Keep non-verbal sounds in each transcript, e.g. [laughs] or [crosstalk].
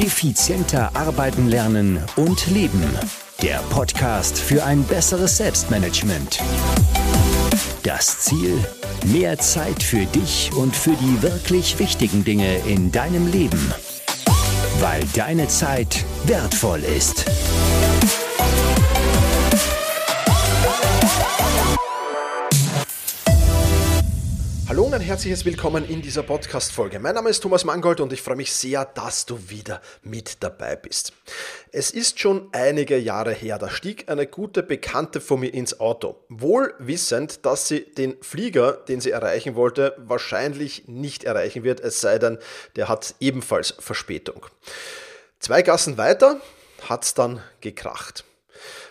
Effizienter arbeiten lernen und leben. Der Podcast für ein besseres Selbstmanagement. Das Ziel? Mehr Zeit für dich und für die wirklich wichtigen Dinge in deinem Leben. Weil deine Zeit wertvoll ist. Herzliches Willkommen in dieser Podcast-Folge. Mein Name ist Thomas Mangold und ich freue mich sehr, dass du wieder mit dabei bist. Es ist schon einige Jahre her, da stieg eine gute Bekannte von mir ins Auto, wohl wissend, dass sie den Flieger, den sie erreichen wollte, wahrscheinlich nicht erreichen wird, es sei denn, der hat ebenfalls Verspätung. Zwei Gassen weiter hat's dann gekracht.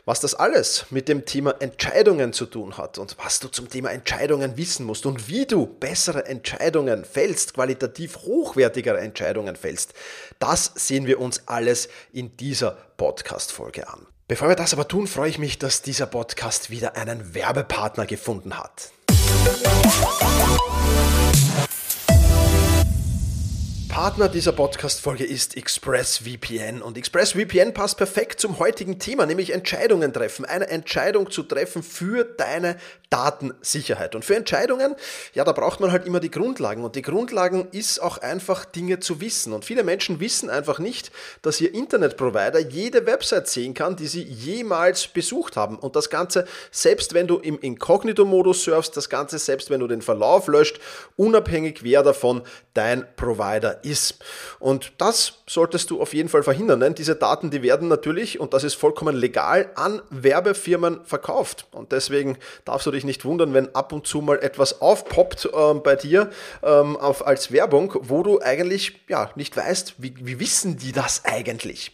Was das alles mit dem Thema Entscheidungen zu tun hat und was du zum Thema Entscheidungen wissen musst und wie du bessere Entscheidungen fällst, qualitativ hochwertigere Entscheidungen fällst, das sehen wir uns alles in dieser Podcast-Folge an. Bevor wir das aber tun, freue ich mich, dass dieser Podcast wieder einen Werbepartner gefunden hat. Partner dieser Podcast-Folge ist ExpressVPN und ExpressVPN passt perfekt zum heutigen Thema, nämlich Entscheidungen treffen. Eine Entscheidung zu treffen für deine Datensicherheit. Und für Entscheidungen, ja, da braucht man halt immer die Grundlagen und die Grundlagen ist auch einfach Dinge zu wissen. Und viele Menschen wissen einfach nicht, dass ihr Internetprovider jede Website sehen kann, die sie jemals besucht haben. Und das Ganze, selbst wenn du im Inkognito-Modus surfst, das Ganze, selbst wenn du den Verlauf löscht, unabhängig wer davon dein Provider ist. Und das solltest du auf jeden Fall verhindern, denn diese Daten, die werden natürlich, und das ist vollkommen legal, an Werbefirmen verkauft. Und deswegen darfst du dich nicht wundern, wenn ab und zu mal etwas aufpoppt äh, bei dir ähm, auf, als Werbung, wo du eigentlich ja, nicht weißt, wie, wie wissen die das eigentlich.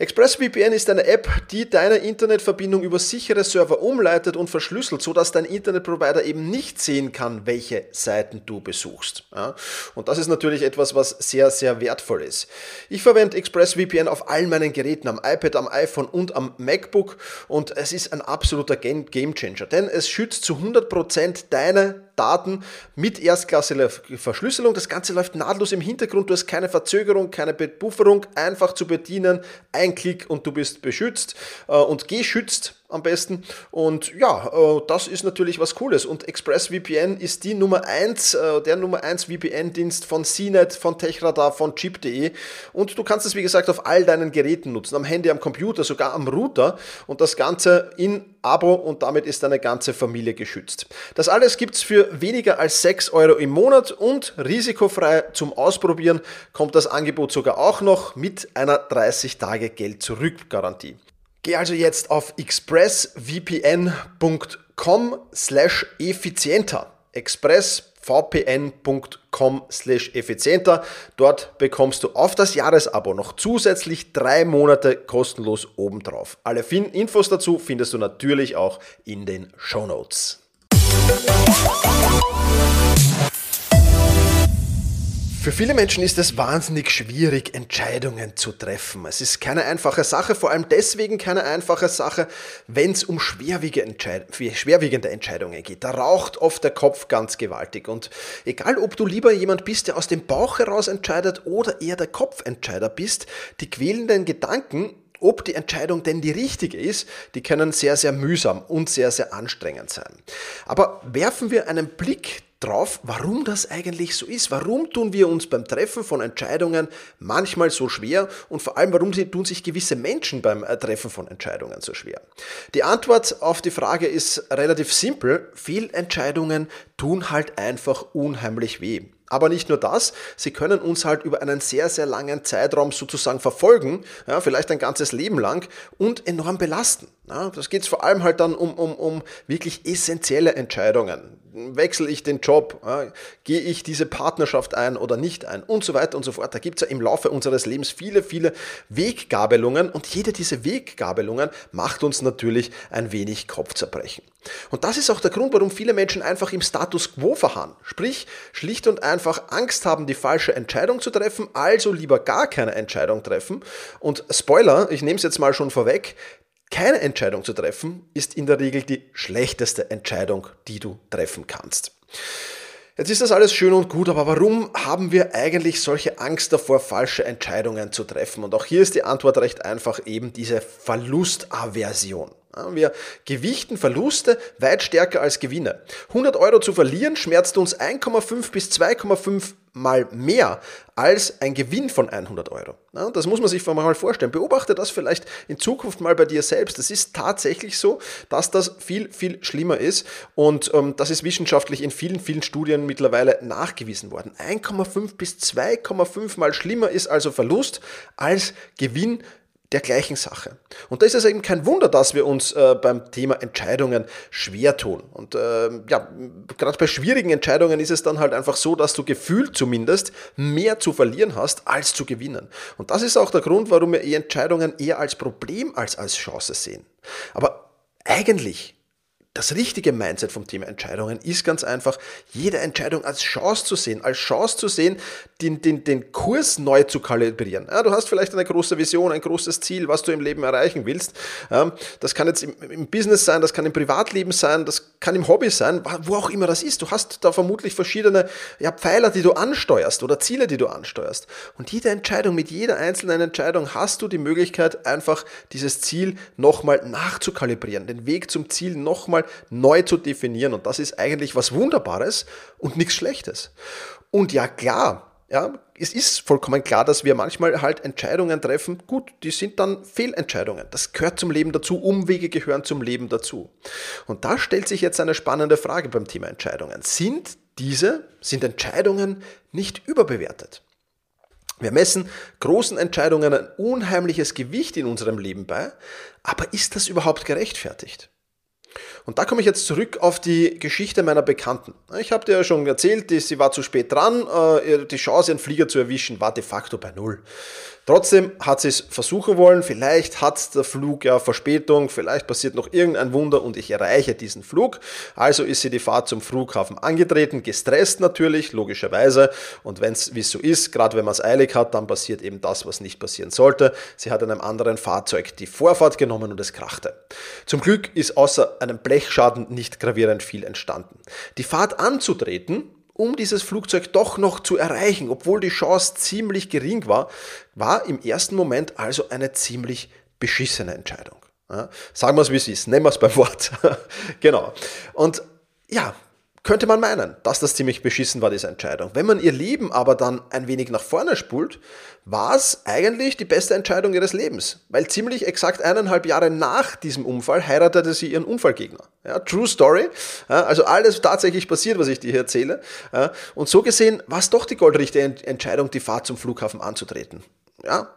ExpressVPN ist eine App, die deine Internetverbindung über sichere Server umleitet und verschlüsselt, sodass dein Internetprovider eben nicht sehen kann, welche Seiten du besuchst. Ja? Und das ist natürlich etwas, was sehr, sehr wertvoll ist. Ich verwende ExpressVPN auf allen meinen Geräten, am iPad, am iPhone und am MacBook und es ist ein absoluter Game Changer, denn es schützt zu 100% deine Daten mit erstklassiger Verschlüsselung. Das Ganze läuft nahtlos im Hintergrund. Du hast keine Verzögerung, keine Befufferung. Einfach zu bedienen. Ein Klick und du bist beschützt äh, und geschützt am besten. Und ja, äh, das ist natürlich was Cooles. Und ExpressVPN ist die Nummer 1, äh, der Nummer 1 VPN-Dienst von CNET, von Techradar, von Chip.de. Und du kannst es, wie gesagt, auf all deinen Geräten nutzen. Am Handy, am Computer, sogar am Router. Und das Ganze in Abo und damit ist deine ganze Familie geschützt. Das alles gibt es für weniger als 6 Euro im Monat und risikofrei zum Ausprobieren kommt das Angebot sogar auch noch mit einer 30 Geh also jetzt auf expressvpn.com slash effizienter. expressvpn.com slash effizienter. Dort bekommst du auf das Jahresabo noch zusätzlich drei Monate kostenlos obendrauf. Alle Infos dazu findest du natürlich auch in den Show Notes. Für viele Menschen ist es wahnsinnig schwierig, Entscheidungen zu treffen. Es ist keine einfache Sache, vor allem deswegen keine einfache Sache, wenn es um schwerwiegende Entscheidungen geht. Da raucht oft der Kopf ganz gewaltig. Und egal, ob du lieber jemand bist, der aus dem Bauch heraus entscheidet oder eher der Kopfentscheider bist, die quälenden Gedanken ob die Entscheidung denn die richtige ist, die können sehr, sehr mühsam und sehr, sehr anstrengend sein. Aber werfen wir einen Blick drauf, warum das eigentlich so ist. Warum tun wir uns beim Treffen von Entscheidungen manchmal so schwer und vor allem, warum tun sich gewisse Menschen beim äh, Treffen von Entscheidungen so schwer? Die Antwort auf die Frage ist relativ simpel. Fehlentscheidungen tun halt einfach unheimlich weh. Aber nicht nur das, sie können uns halt über einen sehr, sehr langen Zeitraum sozusagen verfolgen, ja, vielleicht ein ganzes Leben lang und enorm belasten. Ja, das geht vor allem halt dann um, um, um wirklich essentielle Entscheidungen wechsle ich den Job, gehe ich diese Partnerschaft ein oder nicht ein und so weiter und so fort. Da gibt es ja im Laufe unseres Lebens viele, viele Weggabelungen und jede dieser Weggabelungen macht uns natürlich ein wenig Kopfzerbrechen. Und das ist auch der Grund, warum viele Menschen einfach im Status quo verharren. Sprich, schlicht und einfach Angst haben, die falsche Entscheidung zu treffen, also lieber gar keine Entscheidung treffen. Und Spoiler, ich nehme es jetzt mal schon vorweg, keine Entscheidung zu treffen ist in der Regel die schlechteste Entscheidung, die du treffen kannst. Jetzt ist das alles schön und gut, aber warum haben wir eigentlich solche Angst davor, falsche Entscheidungen zu treffen? Und auch hier ist die Antwort recht einfach, eben diese Verlustaversion. Wir gewichten Verluste weit stärker als Gewinne. 100 Euro zu verlieren schmerzt uns 1,5 bis 2,5 mal mehr als ein Gewinn von 100 Euro. Das muss man sich mal vorstellen. Beobachte das vielleicht in Zukunft mal bei dir selbst. Es ist tatsächlich so, dass das viel, viel schlimmer ist und ähm, das ist wissenschaftlich in vielen, vielen Studien mittlerweile nachgewiesen worden. 1,5 bis 2,5 mal schlimmer ist also Verlust als Gewinn der gleichen Sache. Und da ist es eben kein Wunder, dass wir uns äh, beim Thema Entscheidungen schwer tun. Und äh, ja, gerade bei schwierigen Entscheidungen ist es dann halt einfach so, dass du gefühlt zumindest mehr zu verlieren hast, als zu gewinnen. Und das ist auch der Grund, warum wir Entscheidungen eher als Problem als als Chance sehen. Aber eigentlich das richtige Mindset vom Thema Entscheidungen ist ganz einfach, jede Entscheidung als Chance zu sehen, als Chance zu sehen, den, den, den Kurs neu zu kalibrieren. Ja, du hast vielleicht eine große Vision, ein großes Ziel, was du im Leben erreichen willst. Das kann jetzt im, im, Business sein, das kann im Privatleben sein, das kann im Hobby sein, wo auch immer das ist. Du hast da vermutlich verschiedene ja, Pfeiler, die du ansteuerst oder Ziele, die du ansteuerst. Und jede Entscheidung, mit jeder einzelnen Entscheidung hast du die Möglichkeit, einfach dieses Ziel nochmal nachzukalibrieren, den Weg zum Ziel nochmal nochmal neu zu definieren. Und das ist eigentlich was Wunderbares und nichts Schlechtes. Und ja, klar, ja, es ist vollkommen klar, dass wir manchmal halt Entscheidungen treffen. Gut, die sind dann Fehlentscheidungen. Das gehört zum Leben dazu. Umwege gehören zum Leben dazu. Und da stellt sich jetzt eine spannende Frage beim Thema Entscheidungen. Sind diese, sind Entscheidungen nicht überbewertet? Wir messen großen Entscheidungen ein unheimliches Gewicht in unserem Leben bei, aber ist das überhaupt gerechtfertigt? Und da komme ich jetzt zurück auf die Geschichte meiner Bekannten. Ich habe dir ja schon erzählt, sie war zu spät dran, äh, die Chance, einen Flieger zu erwischen, war de facto bei Null. Trotzdem hat sie es versuchen wollen, vielleicht hat der Flug ja Verspätung, vielleicht passiert noch irgendein Wunder und ich erreiche diesen Flug. Also ist sie die Fahrt zum Flughafen angetreten, gestresst natürlich, logischerweise. Und wenn es wie so ist, gerade wenn man es eilig hat, dann passiert eben das, was nicht passieren sollte. Sie hat in einem anderen Fahrzeug die Vorfahrt genommen und es krachte. Zum Glück ist außer einem Blechschaden nicht gravierend viel entstanden. Die Fahrt anzutreten, um dieses Flugzeug doch noch zu erreichen, obwohl die Chance ziemlich gering war, war im ersten Moment also eine ziemlich beschissene Entscheidung. Ja, sagen wir es, wie es ist, nehmen wir es beim Wort. [laughs] genau. Und ja, könnte man meinen, dass das ziemlich beschissen war, diese Entscheidung. Wenn man ihr Leben aber dann ein wenig nach vorne spult, war es eigentlich die beste Entscheidung ihres Lebens. Weil ziemlich exakt eineinhalb Jahre nach diesem Unfall heiratete sie ihren Unfallgegner. Ja, true Story. Ja, also alles tatsächlich passiert, was ich dir hier erzähle. Ja, und so gesehen war es doch die goldrichtige Entscheidung, die Fahrt zum Flughafen anzutreten. Ja,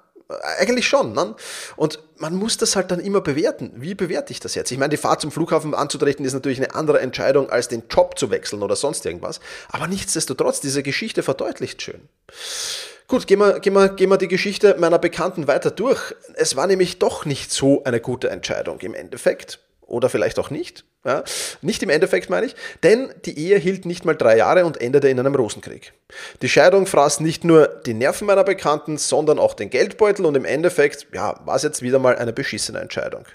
eigentlich schon. Ne? Und man muss das halt dann immer bewerten. Wie bewerte ich das jetzt? Ich meine, die Fahrt zum Flughafen anzutreten ist natürlich eine andere Entscheidung, als den Job zu wechseln oder sonst irgendwas. Aber nichtsdestotrotz, diese Geschichte verdeutlicht schön. Gut, gehen wir, gehen, wir, gehen wir die Geschichte meiner Bekannten weiter durch. Es war nämlich doch nicht so eine gute Entscheidung im Endeffekt. Oder vielleicht auch nicht. Ja, nicht im Endeffekt meine ich, denn die Ehe hielt nicht mal drei Jahre und endete in einem Rosenkrieg. Die Scheidung fraß nicht nur die Nerven meiner Bekannten, sondern auch den Geldbeutel und im Endeffekt, ja, war es jetzt wieder mal eine beschissene Entscheidung.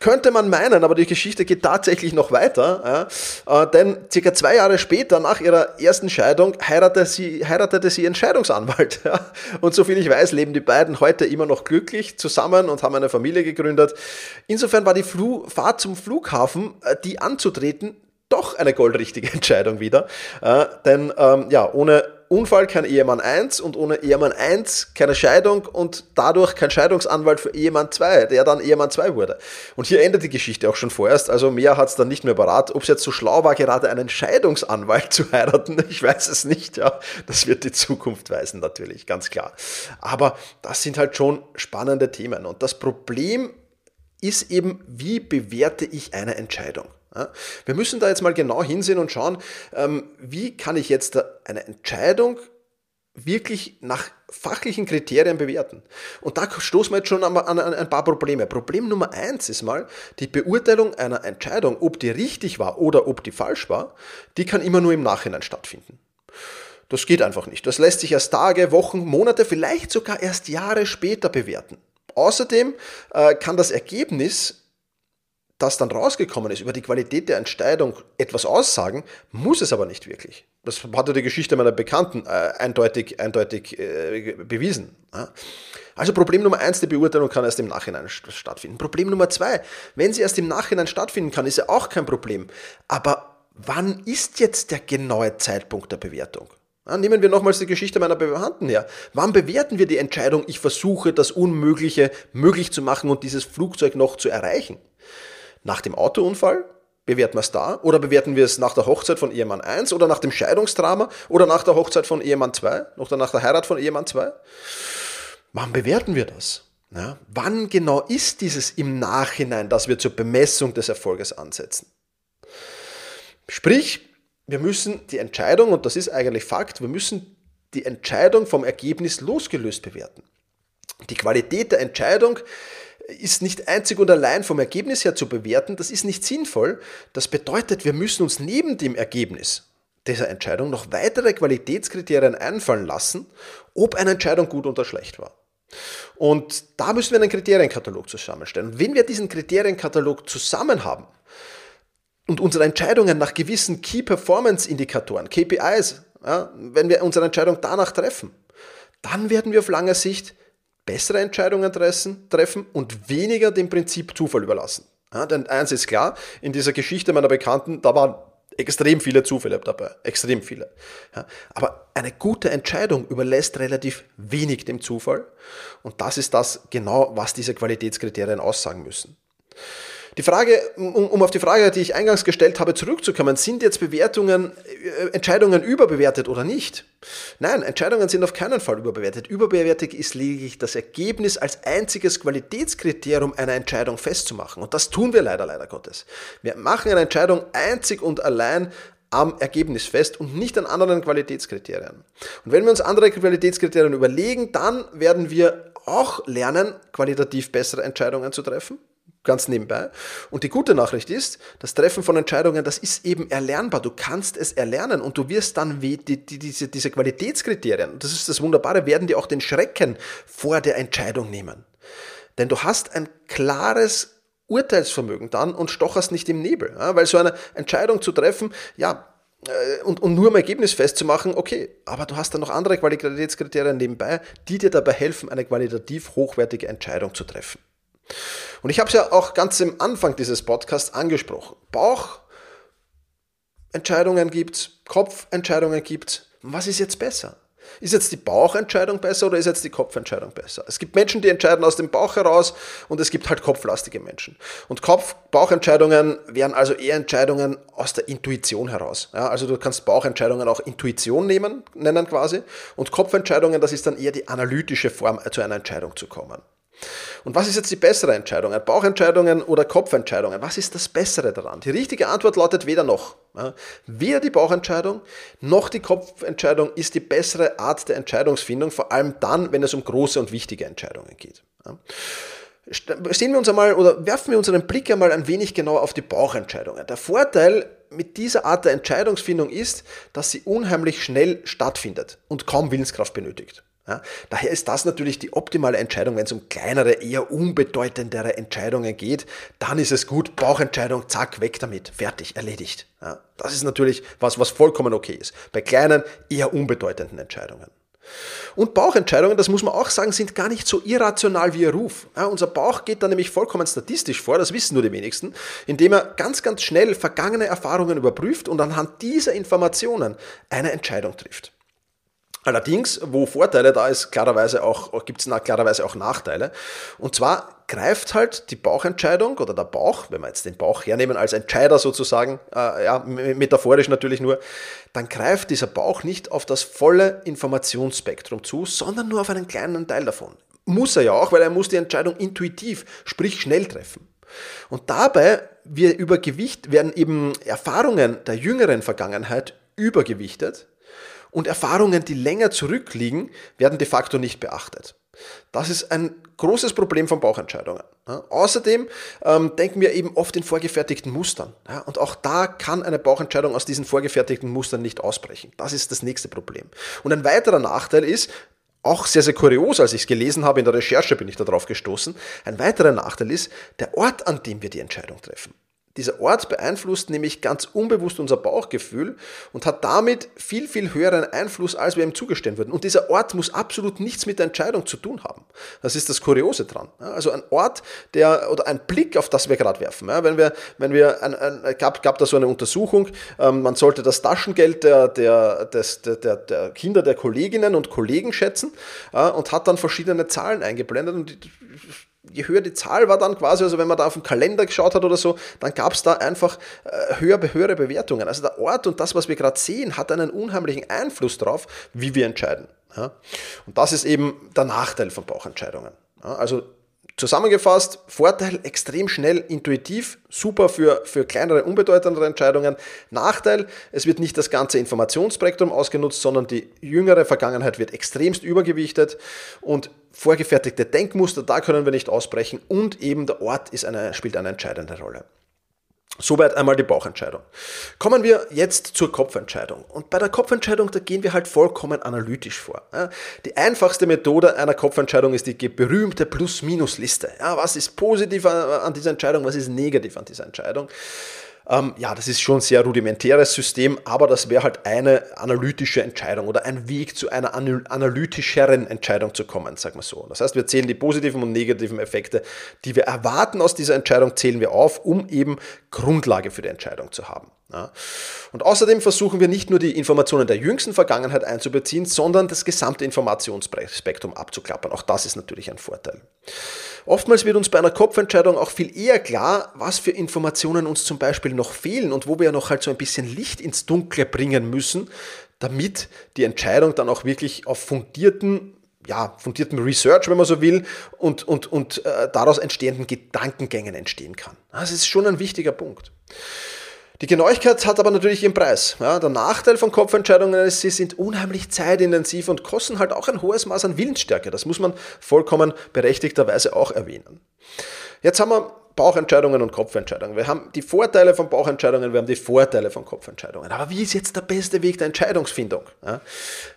Könnte man meinen, aber die Geschichte geht tatsächlich noch weiter, ja, äh, denn circa zwei Jahre später, nach ihrer ersten Scheidung, heiratete sie, heiratete sie ihren Scheidungsanwalt. [laughs] Ja. Und soviel ich weiß, leben die beiden heute immer noch glücklich zusammen und haben eine Familie gegründet. Insofern war die Fahrt zum Flughafen, äh, die anzutreten, doch eine goldrichtige [laughs] Entscheidung wieder. Äh, denn ähm, ja, ohne Unfall kein Ehemann 1 und ohne Ehemann 1 keine Scheidung und dadurch kein Scheidungsanwalt für Ehemann 2, der dann Ehemann 2 wurde. Und hier endet die Geschichte auch schon vorerst, also mehr hat es dann nicht mehr parat. Ob es jetzt so schlau war, gerade einen Scheidungsanwalt [laughs] zu heiraten, ich weiß es nicht, ja. Das wird die Zukunft weisen, natürlich, ganz klar. Aber das sind halt schon spannende Themen. Und das Problem ist eben, wie bewerte ich eine Entscheidung? Wir müssen da jetzt mal genau hinsehen und schauen, ähm, wie kann ich jetzt eine Entscheidung wirklich nach fachlichen Kriterien bewerten. Und da stoßen wir jetzt schon an, ein paar Probleme. Problem Nummer eins ist mal, die Beurteilung einer Entscheidung, ob die richtig war oder ob die falsch war, die kann immer nur im Nachhinein stattfinden. Das geht einfach nicht. Das lässt sich erst Tage, Wochen, Monate, vielleicht sogar erst Jahre später bewerten. Außerdem äh, kann das Ergebnis das dann rausgekommen ist, über die Qualität der Entscheidung etwas aussagen, muss es aber nicht wirklich. Das hatte die Geschichte meiner Bekannten äh, eindeutig, eindeutig äh, bewiesen. Ja. Also Problem Nummer eins, die Beurteilung kann erst im Nachhinein stattfinden. Problem Nummer zwei, wenn sie erst im Nachhinein stattfinden kann, ist ja auch kein Problem. Aber wann ist jetzt der genaue Zeitpunkt der Bewertung? Ja, nehmen wir nochmals die Geschichte meiner Bekannten her. Wann bewerten wir die Entscheidung, ich versuche das Unmögliche möglich zu machen und dieses Flugzeug noch zu erreichen? Nach dem Autounfall? Bewerten wir es da? Oder bewerten wir es nach der Hochzeit von Ehemann 1 oder nach dem Scheidungsdrama oder nach der Hochzeit von Ehemann 2 oder nach der Heirat von Ehemann 2? Wann bewerten wir das? Ja, wann genau ist dieses im Nachhinein, dass wir zur Bemessung des Erfolges ansetzen? Sprich, wir müssen die Entscheidung, und das ist eigentlich Fakt, wir müssen die Entscheidung vom Ergebnis losgelöst bewerten. Die Qualität der Entscheidung ist nicht einzig und allein vom Ergebnis her zu bewerten, das ist nicht sinnvoll. Das bedeutet, wir müssen uns neben dem Ergebnis dieser Entscheidung noch weitere Qualitätskriterien einfallen lassen, ob eine Entscheidung gut oder schlecht war. Und da müssen wir einen Kriterienkatalog zusammenstellen. Und wenn wir diesen Kriterienkatalog zusammen haben und unsere Entscheidungen nach gewissen Key Performance Indikatoren, KPIs, ja, wenn wir unsere Entscheidung danach treffen, dann werden wir auf lange Sicht bessere Entscheidungen treffen und weniger dem Prinzip Zufall überlassen. Ja, denn eins ist klar, in dieser Geschichte meiner Bekannten, da waren extrem viele Zufälle dabei, extrem viele. Ja, aber eine gute Entscheidung überlässt relativ wenig dem Zufall und das ist das genau, was diese Qualitätskriterien aussagen müssen. Die Frage, um, um, auf die Frage, die ich eingangs gestellt habe, zurückzukommen, sind jetzt Bewertungen, äh, Entscheidungen überbewertet oder nicht? Nein, Entscheidungen sind auf keinen Fall überbewertet. Überbewertet ist lediglich das Ergebnis als einziges Qualitätskriterium einer Entscheidung festzumachen. Und das tun wir leider, leider Gottes. Wir machen eine Entscheidung einzig und allein am Ergebnis fest und nicht an anderen Qualitätskriterien. Und wenn wir uns andere Qualitätskriterien überlegen, dann werden wir auch lernen, qualitativ bessere Entscheidungen zu treffen ganz nebenbei. Und die gute Nachricht ist, das Treffen von Entscheidungen, das ist eben erlernbar. Du kannst es erlernen und du wirst dann die, die, diese, diese Qualitätskriterien, das ist das Wunderbare, werden dir auch den Schrecken vor der Entscheidung nehmen. Denn du hast ein klares Urteilsvermögen dann und stocherst nicht im Nebel. Ja, weil so eine Entscheidung zu treffen, ja, äh, und, und nur im Ergebnis festzumachen, okay, aber du hast dann noch andere Qualitätskriterien nebenbei, die dir dabei helfen, eine qualitativ hochwertige Entscheidung zu treffen. Und ich habe es ja auch ganz am Anfang dieses Podcasts angesprochen. Bauchentscheidungen gibt es, Kopfentscheidungen gibt es. Was ist jetzt besser? Ist jetzt die Bauchentscheidung besser oder ist jetzt die Kopfentscheidung besser? Es gibt Menschen, die entscheiden aus dem Bauch heraus und es gibt halt kopflastige Menschen. Und Kopf, Bauchentscheidungen wären also eher Entscheidungen aus der Intuition heraus. Ja, also du kannst Bauchentscheidungen auch Intuition nehmen, nennen quasi. Und Kopfentscheidungen, das ist dann eher die analytische Form, zu einer Entscheidung zu kommen. Und was ist jetzt die bessere Entscheidung? Bauchentscheidungen oder Kopfentscheidungen? Was ist das Bessere daran? Die richtige Antwort lautet weder noch. Weder die Bauchentscheidung noch die Kopfentscheidung ist die bessere Art der Entscheidungsfindung, vor allem dann, wenn es um große und wichtige Entscheidungen geht. Sehen wir uns einmal oder werfen wir unseren Blick einmal ein wenig genauer auf die Bauchentscheidungen. Der Vorteil mit dieser Art der Entscheidungsfindung ist, dass sie unheimlich schnell stattfindet und kaum Willenskraft benötigt. Ja, daher ist das natürlich die optimale Entscheidung, wenn es um kleinere, eher unbedeutendere Entscheidungen geht. Dann ist es gut, Bauchentscheidung, zack, weg damit, fertig, erledigt. Ja, das ist natürlich was, was vollkommen okay ist. Bei kleinen, eher unbedeutenden Entscheidungen. Und Bauchentscheidungen, das muss man auch sagen, sind gar nicht so irrational wie ihr Ruf. Ja, unser Bauch geht da nämlich vollkommen statistisch vor, das wissen nur die wenigsten, indem er ganz, ganz schnell vergangene Erfahrungen überprüft und anhand dieser Informationen eine Entscheidung trifft. Allerdings, wo Vorteile da ist, klarerweise auch, gibt es klarerweise auch Nachteile. Und zwar greift halt die Bauchentscheidung oder der Bauch, wenn wir jetzt den Bauch hernehmen als Entscheider sozusagen, äh, ja, metaphorisch natürlich nur, dann greift dieser Bauch nicht auf das volle Informationsspektrum zu, sondern nur auf einen kleinen Teil davon. Muss er ja auch, weil er muss die Entscheidung intuitiv, sprich schnell treffen. Und dabei wir über Gewicht werden eben Erfahrungen der jüngeren Vergangenheit übergewichtet und Erfahrungen, die länger zurückliegen, werden de facto nicht beachtet. Das ist ein großes Problem von Bauchentscheidungen. Ja, außerdem ähm, denken wir eben oft in vorgefertigten Mustern. Ja, und auch da kann eine Bauchentscheidung aus diesen vorgefertigten Mustern nicht ausbrechen. Das ist das nächste Problem. Und ein weiterer Nachteil ist, auch sehr, sehr kurios, als ich es gelesen habe, in der Recherche bin ich darauf gestoßen. Ein weiterer Nachteil ist der Ort, an dem wir die Entscheidung treffen. Dieser Ort beeinflusst nämlich ganz unbewusst unser Bauchgefühl und hat damit viel, viel höheren Einfluss, als wir ihm zugestehen würden. Und dieser Ort muss absolut nichts mit der Entscheidung zu tun haben. Das ist das Kuriose dran. Also ein Ort, der oder ein Blick, auf das wir gerade werfen. Wenn wir, wenn wir ein, ein, gab, gab da so eine Untersuchung, ähm, man sollte das Taschengeld der, der, des, der, der Kinder der Kolleginnen und Kollegen schätzen und hat dann verschiedene Zahlen eingeblendet und je höher die Zahl war dann quasi, also wenn man da auf den Kalender geschaut hat oder so, dann gab es da einfach äh, höher, höhere Bewertungen. Also der Ort und das, was wir gerade sehen, hat einen unheimlichen Einfluss darauf, wie wir entscheiden. Und das ist eben der Nachteil von Bauchentscheidungen. Also Zusammengefasst, Vorteil extrem schnell, intuitiv, super für, für kleinere, unbedeutendere Entscheidungen. Nachteil, es wird nicht das ganze Informationsspektrum ausgenutzt, sondern die jüngere Vergangenheit wird extremst übergewichtet und vorgefertigte Denkmuster, da können wir nicht ausbrechen und eben der Ort ist eine, spielt eine entscheidende Rolle. Soweit einmal die Bauchentscheidung. Kommen wir jetzt zur Kopfentscheidung. Und bei der Kopfentscheidung, da gehen wir halt vollkommen analytisch vor. Die einfachste Methode einer Kopfentscheidung ist die berühmte Plus-Minus-Liste. was ist positiv an dieser Entscheidung, was ist negativ an dieser Entscheidung? Ähm, ja, das ist schon ein sehr rudimentäres System, aber das wäre halt eine analytische Entscheidung oder ein Weg zu einer analytischeren Entscheidung zu kommen, sagen wir so. Das heißt, wir zählen die positiven und negativen Effekte, die wir erwarten aus dieser Entscheidung, zählen wir auf, um eben Grundlage für die Entscheidung zu haben. Ja. Und außerdem versuchen wir nicht nur die Informationen der jüngsten Vergangenheit einzubeziehen, sondern das gesamte Informationsspektrum abzuklappern. Auch das ist natürlich ein Vorteil. Oftmals wird uns bei einer Kopfentscheidung auch viel eher klar, was für Informationen uns zum Beispiel noch fehlen und wo wir noch halt so ein bisschen Licht ins Dunkle bringen müssen, damit die Entscheidung dann auch wirklich auf fundierten ja, fundiertem Research, wenn man so will, und, und, und äh, daraus entstehenden Gedankengängen entstehen kann. Das ist schon ein wichtiger Punkt. Die Genauigkeit hat aber natürlich ihren Preis. Ja, der Nachteil von Kopfentscheidungen ist, sie sind unheimlich zeitintensiv und kosten halt auch ein hohes Maß an Willensstärke. Das muss man vollkommen berechtigterweise auch erwähnen. Jetzt haben wir Bauchentscheidungen und Kopfentscheidungen. Wir haben die Vorteile von Bauchentscheidungen, wir haben die Vorteile von Kopfentscheidungen. Aber wie ist jetzt der beste Weg der Entscheidungsfindung? Ja,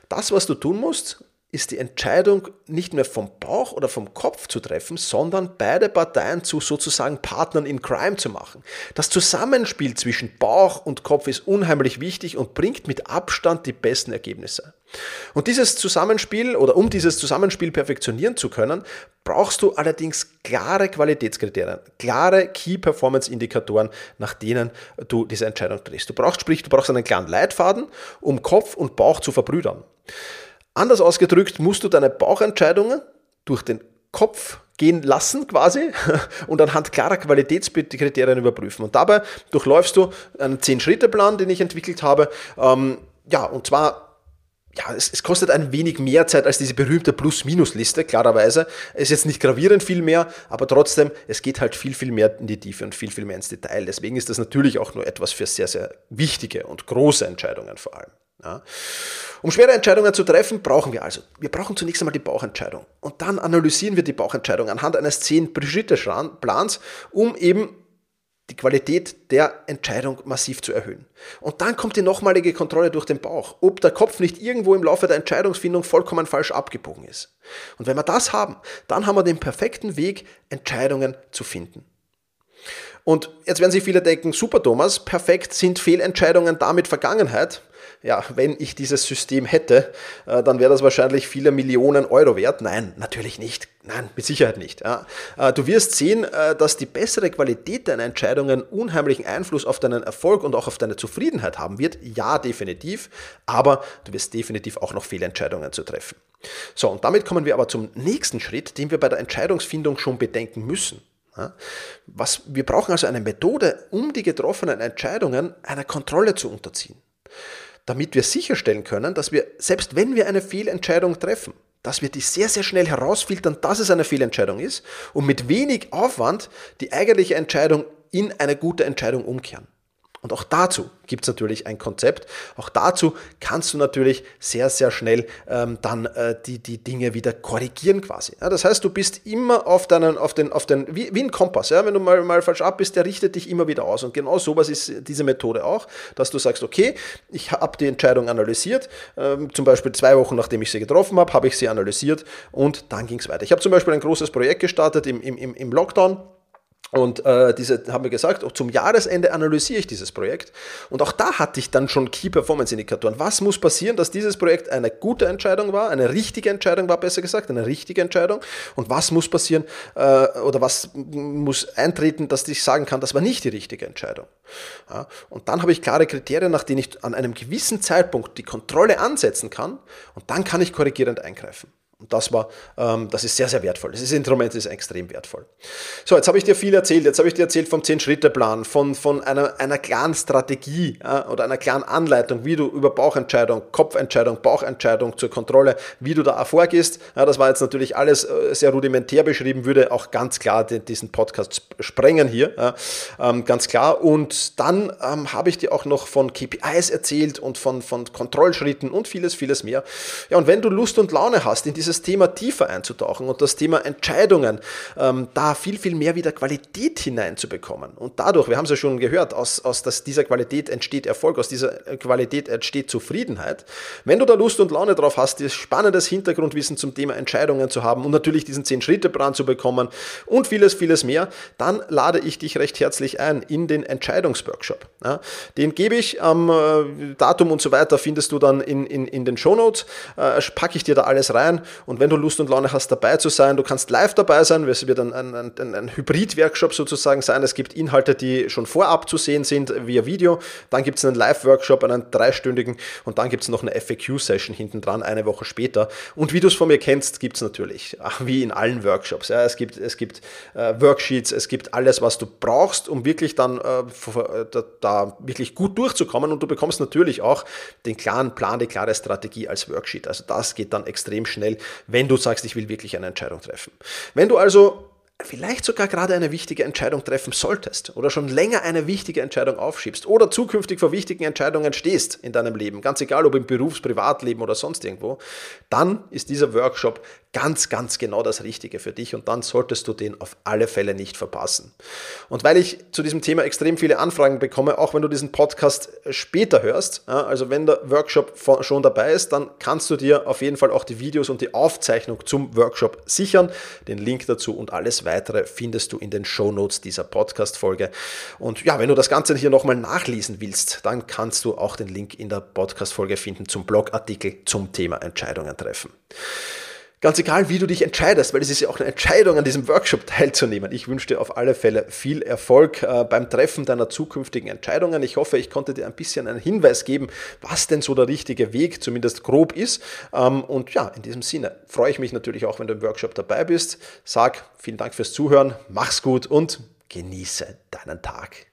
das, was du tun musst, ist die Entscheidung nicht mehr vom Bauch oder vom Kopf zu treffen, sondern beide Parteien zu sozusagen Partnern in Crime zu machen. Das Zusammenspiel zwischen Bauch und Kopf ist unheimlich wichtig und bringt mit Abstand die besten Ergebnisse. Und dieses Zusammenspiel oder um dieses Zusammenspiel perfektionieren zu können, brauchst du allerdings klare Qualitätskriterien, klare Key Performance Indikatoren, nach denen du diese Entscheidung triffst. Du brauchst sprich, du brauchst einen klaren Leitfaden, um Kopf und Bauch zu verbrüdern. Anders ausgedrückt, musst du deine Bauchentscheidungen durch den Kopf gehen lassen quasi [laughs] und anhand klarer Qualitätskriterien überprüfen. Und dabei durchläufst du einen 10-Schritte-Plan, den ich entwickelt habe. Ähm, ja, und zwar ja, es, es, kostet ein wenig mehr Zeit als diese berühmte Plus-Minus-Liste, klarerweise. Ist jetzt nicht gravierend viel mehr, aber trotzdem, es geht halt viel, viel mehr in die Tiefe und viel, viel mehr ins Detail. Deswegen ist das natürlich auch nur etwas für sehr, sehr wichtige und große Entscheidungen vor allem. Ja. Um schwere Entscheidungen zu treffen, brauchen wir also, wir brauchen zunächst einmal die Bauchentscheidung. Und dann analysieren wir die Bauchentscheidung anhand eines 10-Schritte-Plans, um eben die Qualität der Entscheidung massiv zu erhöhen. Und dann kommt die nochmalige Kontrolle durch den Bauch, ob der Kopf nicht irgendwo im Laufe der Entscheidungsfindung vollkommen falsch abgebogen ist. Und wenn wir das haben, dann haben wir den perfekten Weg, Entscheidungen zu finden. Und jetzt werden sich viele denken, super Thomas, perfekt sind Fehlentscheidungen damit Vergangenheit ja, wenn ich dieses System hätte, äh, dann wäre das wahrscheinlich viele Millionen Euro wert. Nein, natürlich nicht. Nein, mit Sicherheit nicht. Ja. Äh, du wirst sehen, äh, dass die bessere Qualität deiner Entscheidungen unheimlichen Einfluss auf deinen Erfolg und auch auf deine Zufriedenheit haben wird. Ja, definitiv. Aber du wirst definitiv auch noch Fehlentscheidungen zu treffen. So, und damit kommen wir aber zum nächsten Schritt, den wir bei der Entscheidungsfindung schon bedenken müssen. Was, wir brauchen also eine Methode, um die getroffenen Entscheidungen einer Kontrolle zu unterziehen damit wir sicherstellen können, dass wir, selbst wenn wir eine Fehlentscheidung treffen, dass wir die sehr, sehr schnell herausfiltern, dass es eine Fehlentscheidung ist und mit wenig Aufwand die eigentliche Entscheidung in eine gute Entscheidung umkehren. Und auch dazu gibt es natürlich ein Konzept. Auch dazu kannst du natürlich sehr, sehr schnell ähm, dann äh, die, die Dinge wieder korrigieren quasi. Ja, das heißt, du bist immer auf deinen, auf den, auf den, wie, wie ein Kompass. Ja? Wenn du mal, mal falsch ab bist, der richtet dich immer wieder aus. Und genau sowas ist diese Methode auch, dass du sagst, okay, ich habe die Entscheidung analysiert, ähm, zum Beispiel zwei Wochen nachdem ich sie getroffen habe, habe ich sie analysiert und dann ging es weiter. Ich habe zum Beispiel ein großes Projekt gestartet im, im, im Lockdown und äh, diese haben wir gesagt, auch zum Jahresende analysiere ich dieses Projekt. Und auch da hatte ich dann schon Key Performance Indikatoren. Was muss passieren, dass dieses Projekt eine gute Entscheidung war, eine richtige Entscheidung war, besser gesagt, eine richtige Entscheidung? Und was muss passieren äh, oder was muss eintreten, dass ich sagen kann, das war nicht die richtige Entscheidung? Ja, und dann habe ich klare Kriterien, nach denen ich an einem gewissen Zeitpunkt die Kontrolle ansetzen kann und dann kann ich korrigierend eingreifen. Und das war, ähm, das ist sehr, sehr wertvoll. Dieses Instrument ist extrem wertvoll. So, jetzt habe ich dir viel erzählt. Jetzt habe ich dir erzählt vom 10-Schritte-Plan, von, von einer, einer klaren Strategie ja, oder einer klaren Anleitung, wie du über Bauchentscheidung, Kopfentscheidung, Bauchentscheidung zur Kontrolle, wie du da vorgehst. Ja, das war jetzt natürlich alles äh, sehr rudimentär beschrieben, würde auch ganz klar den, diesen Podcast sprengen hier. Ja, ähm, ganz klar. Und dann ähm, habe ich dir auch noch von KPIs erzählt und von, von Kontrollschritten und vieles, vieles mehr. Ja, und wenn du Lust und Laune hast, in diese dieses Thema tiefer einzutauchen und das Thema Entscheidungen, ähm, da viel, viel mehr wieder Qualität hineinzubekommen. Und dadurch, wir haben es ja schon gehört, aus, aus das, dieser Qualität entsteht Erfolg, aus dieser Qualität entsteht Zufriedenheit. Wenn du da Lust und Laune drauf hast, dieses spannendes Hintergrundwissen zum Thema Entscheidungen zu haben und natürlich diesen 10-Schritte-Plan zu bekommen und vieles, vieles mehr, dann lade ich dich recht herzlich ein in den Entscheidungsworkshop. Ja, den gebe ich am äh, Datum und so weiter, findest du dann in, in, in den Shownotes, äh, packe ich dir da alles rein und wenn du Lust und Laune hast, dabei zu sein, du kannst live dabei sein, es wird ein, ein, ein, ein Hybrid-Workshop sozusagen sein. Es gibt Inhalte, die schon vorab zu sehen sind via Video. Dann gibt es einen Live-Workshop, einen dreistündigen und dann gibt es noch eine FAQ-Session hinten dran, eine Woche später. Und wie du es von mir kennst, gibt es natürlich, wie in allen Workshops. Ja, es gibt, es gibt äh, Worksheets, es gibt alles, was du brauchst, um wirklich dann äh, da, da wirklich gut durchzukommen. Und du bekommst natürlich auch den klaren Plan, die klare Strategie als Worksheet. Also das geht dann extrem schnell wenn du sagst, ich will wirklich eine Entscheidung treffen. Wenn du also vielleicht sogar gerade eine wichtige Entscheidung treffen solltest oder schon länger eine wichtige Entscheidung aufschiebst oder zukünftig vor wichtigen Entscheidungen stehst in deinem Leben, ganz egal ob im Berufs-, Privatleben oder sonst irgendwo, dann ist dieser Workshop ganz, ganz genau das Richtige für dich und dann solltest du den auf alle Fälle nicht verpassen. Und weil ich zu diesem Thema extrem viele Anfragen bekomme, auch wenn du diesen Podcast später hörst, also wenn der Workshop schon dabei ist, dann kannst du dir auf jeden Fall auch die Videos und die Aufzeichnung zum Workshop sichern. Den Link dazu und alles weitere findest du in den Show Notes dieser Podcast-Folge. Und ja, wenn du das Ganze hier nochmal nachlesen willst, dann kannst du auch den Link in der Podcast-Folge finden zum Blogartikel zum Thema Entscheidungen treffen. Ganz egal, wie du dich entscheidest, weil es ist ja auch eine Entscheidung, an diesem Workshop teilzunehmen. Ich wünsche dir auf alle Fälle viel Erfolg äh, beim Treffen deiner zukünftigen Entscheidungen. Ich hoffe, ich konnte dir ein bisschen einen Hinweis geben, was denn so der richtige Weg, zumindest grob ist. Ähm, und ja, in diesem Sinne freue ich mich natürlich auch, wenn du im Workshop dabei bist. Sag vielen Dank fürs Zuhören, mach's gut und genieße deinen Tag.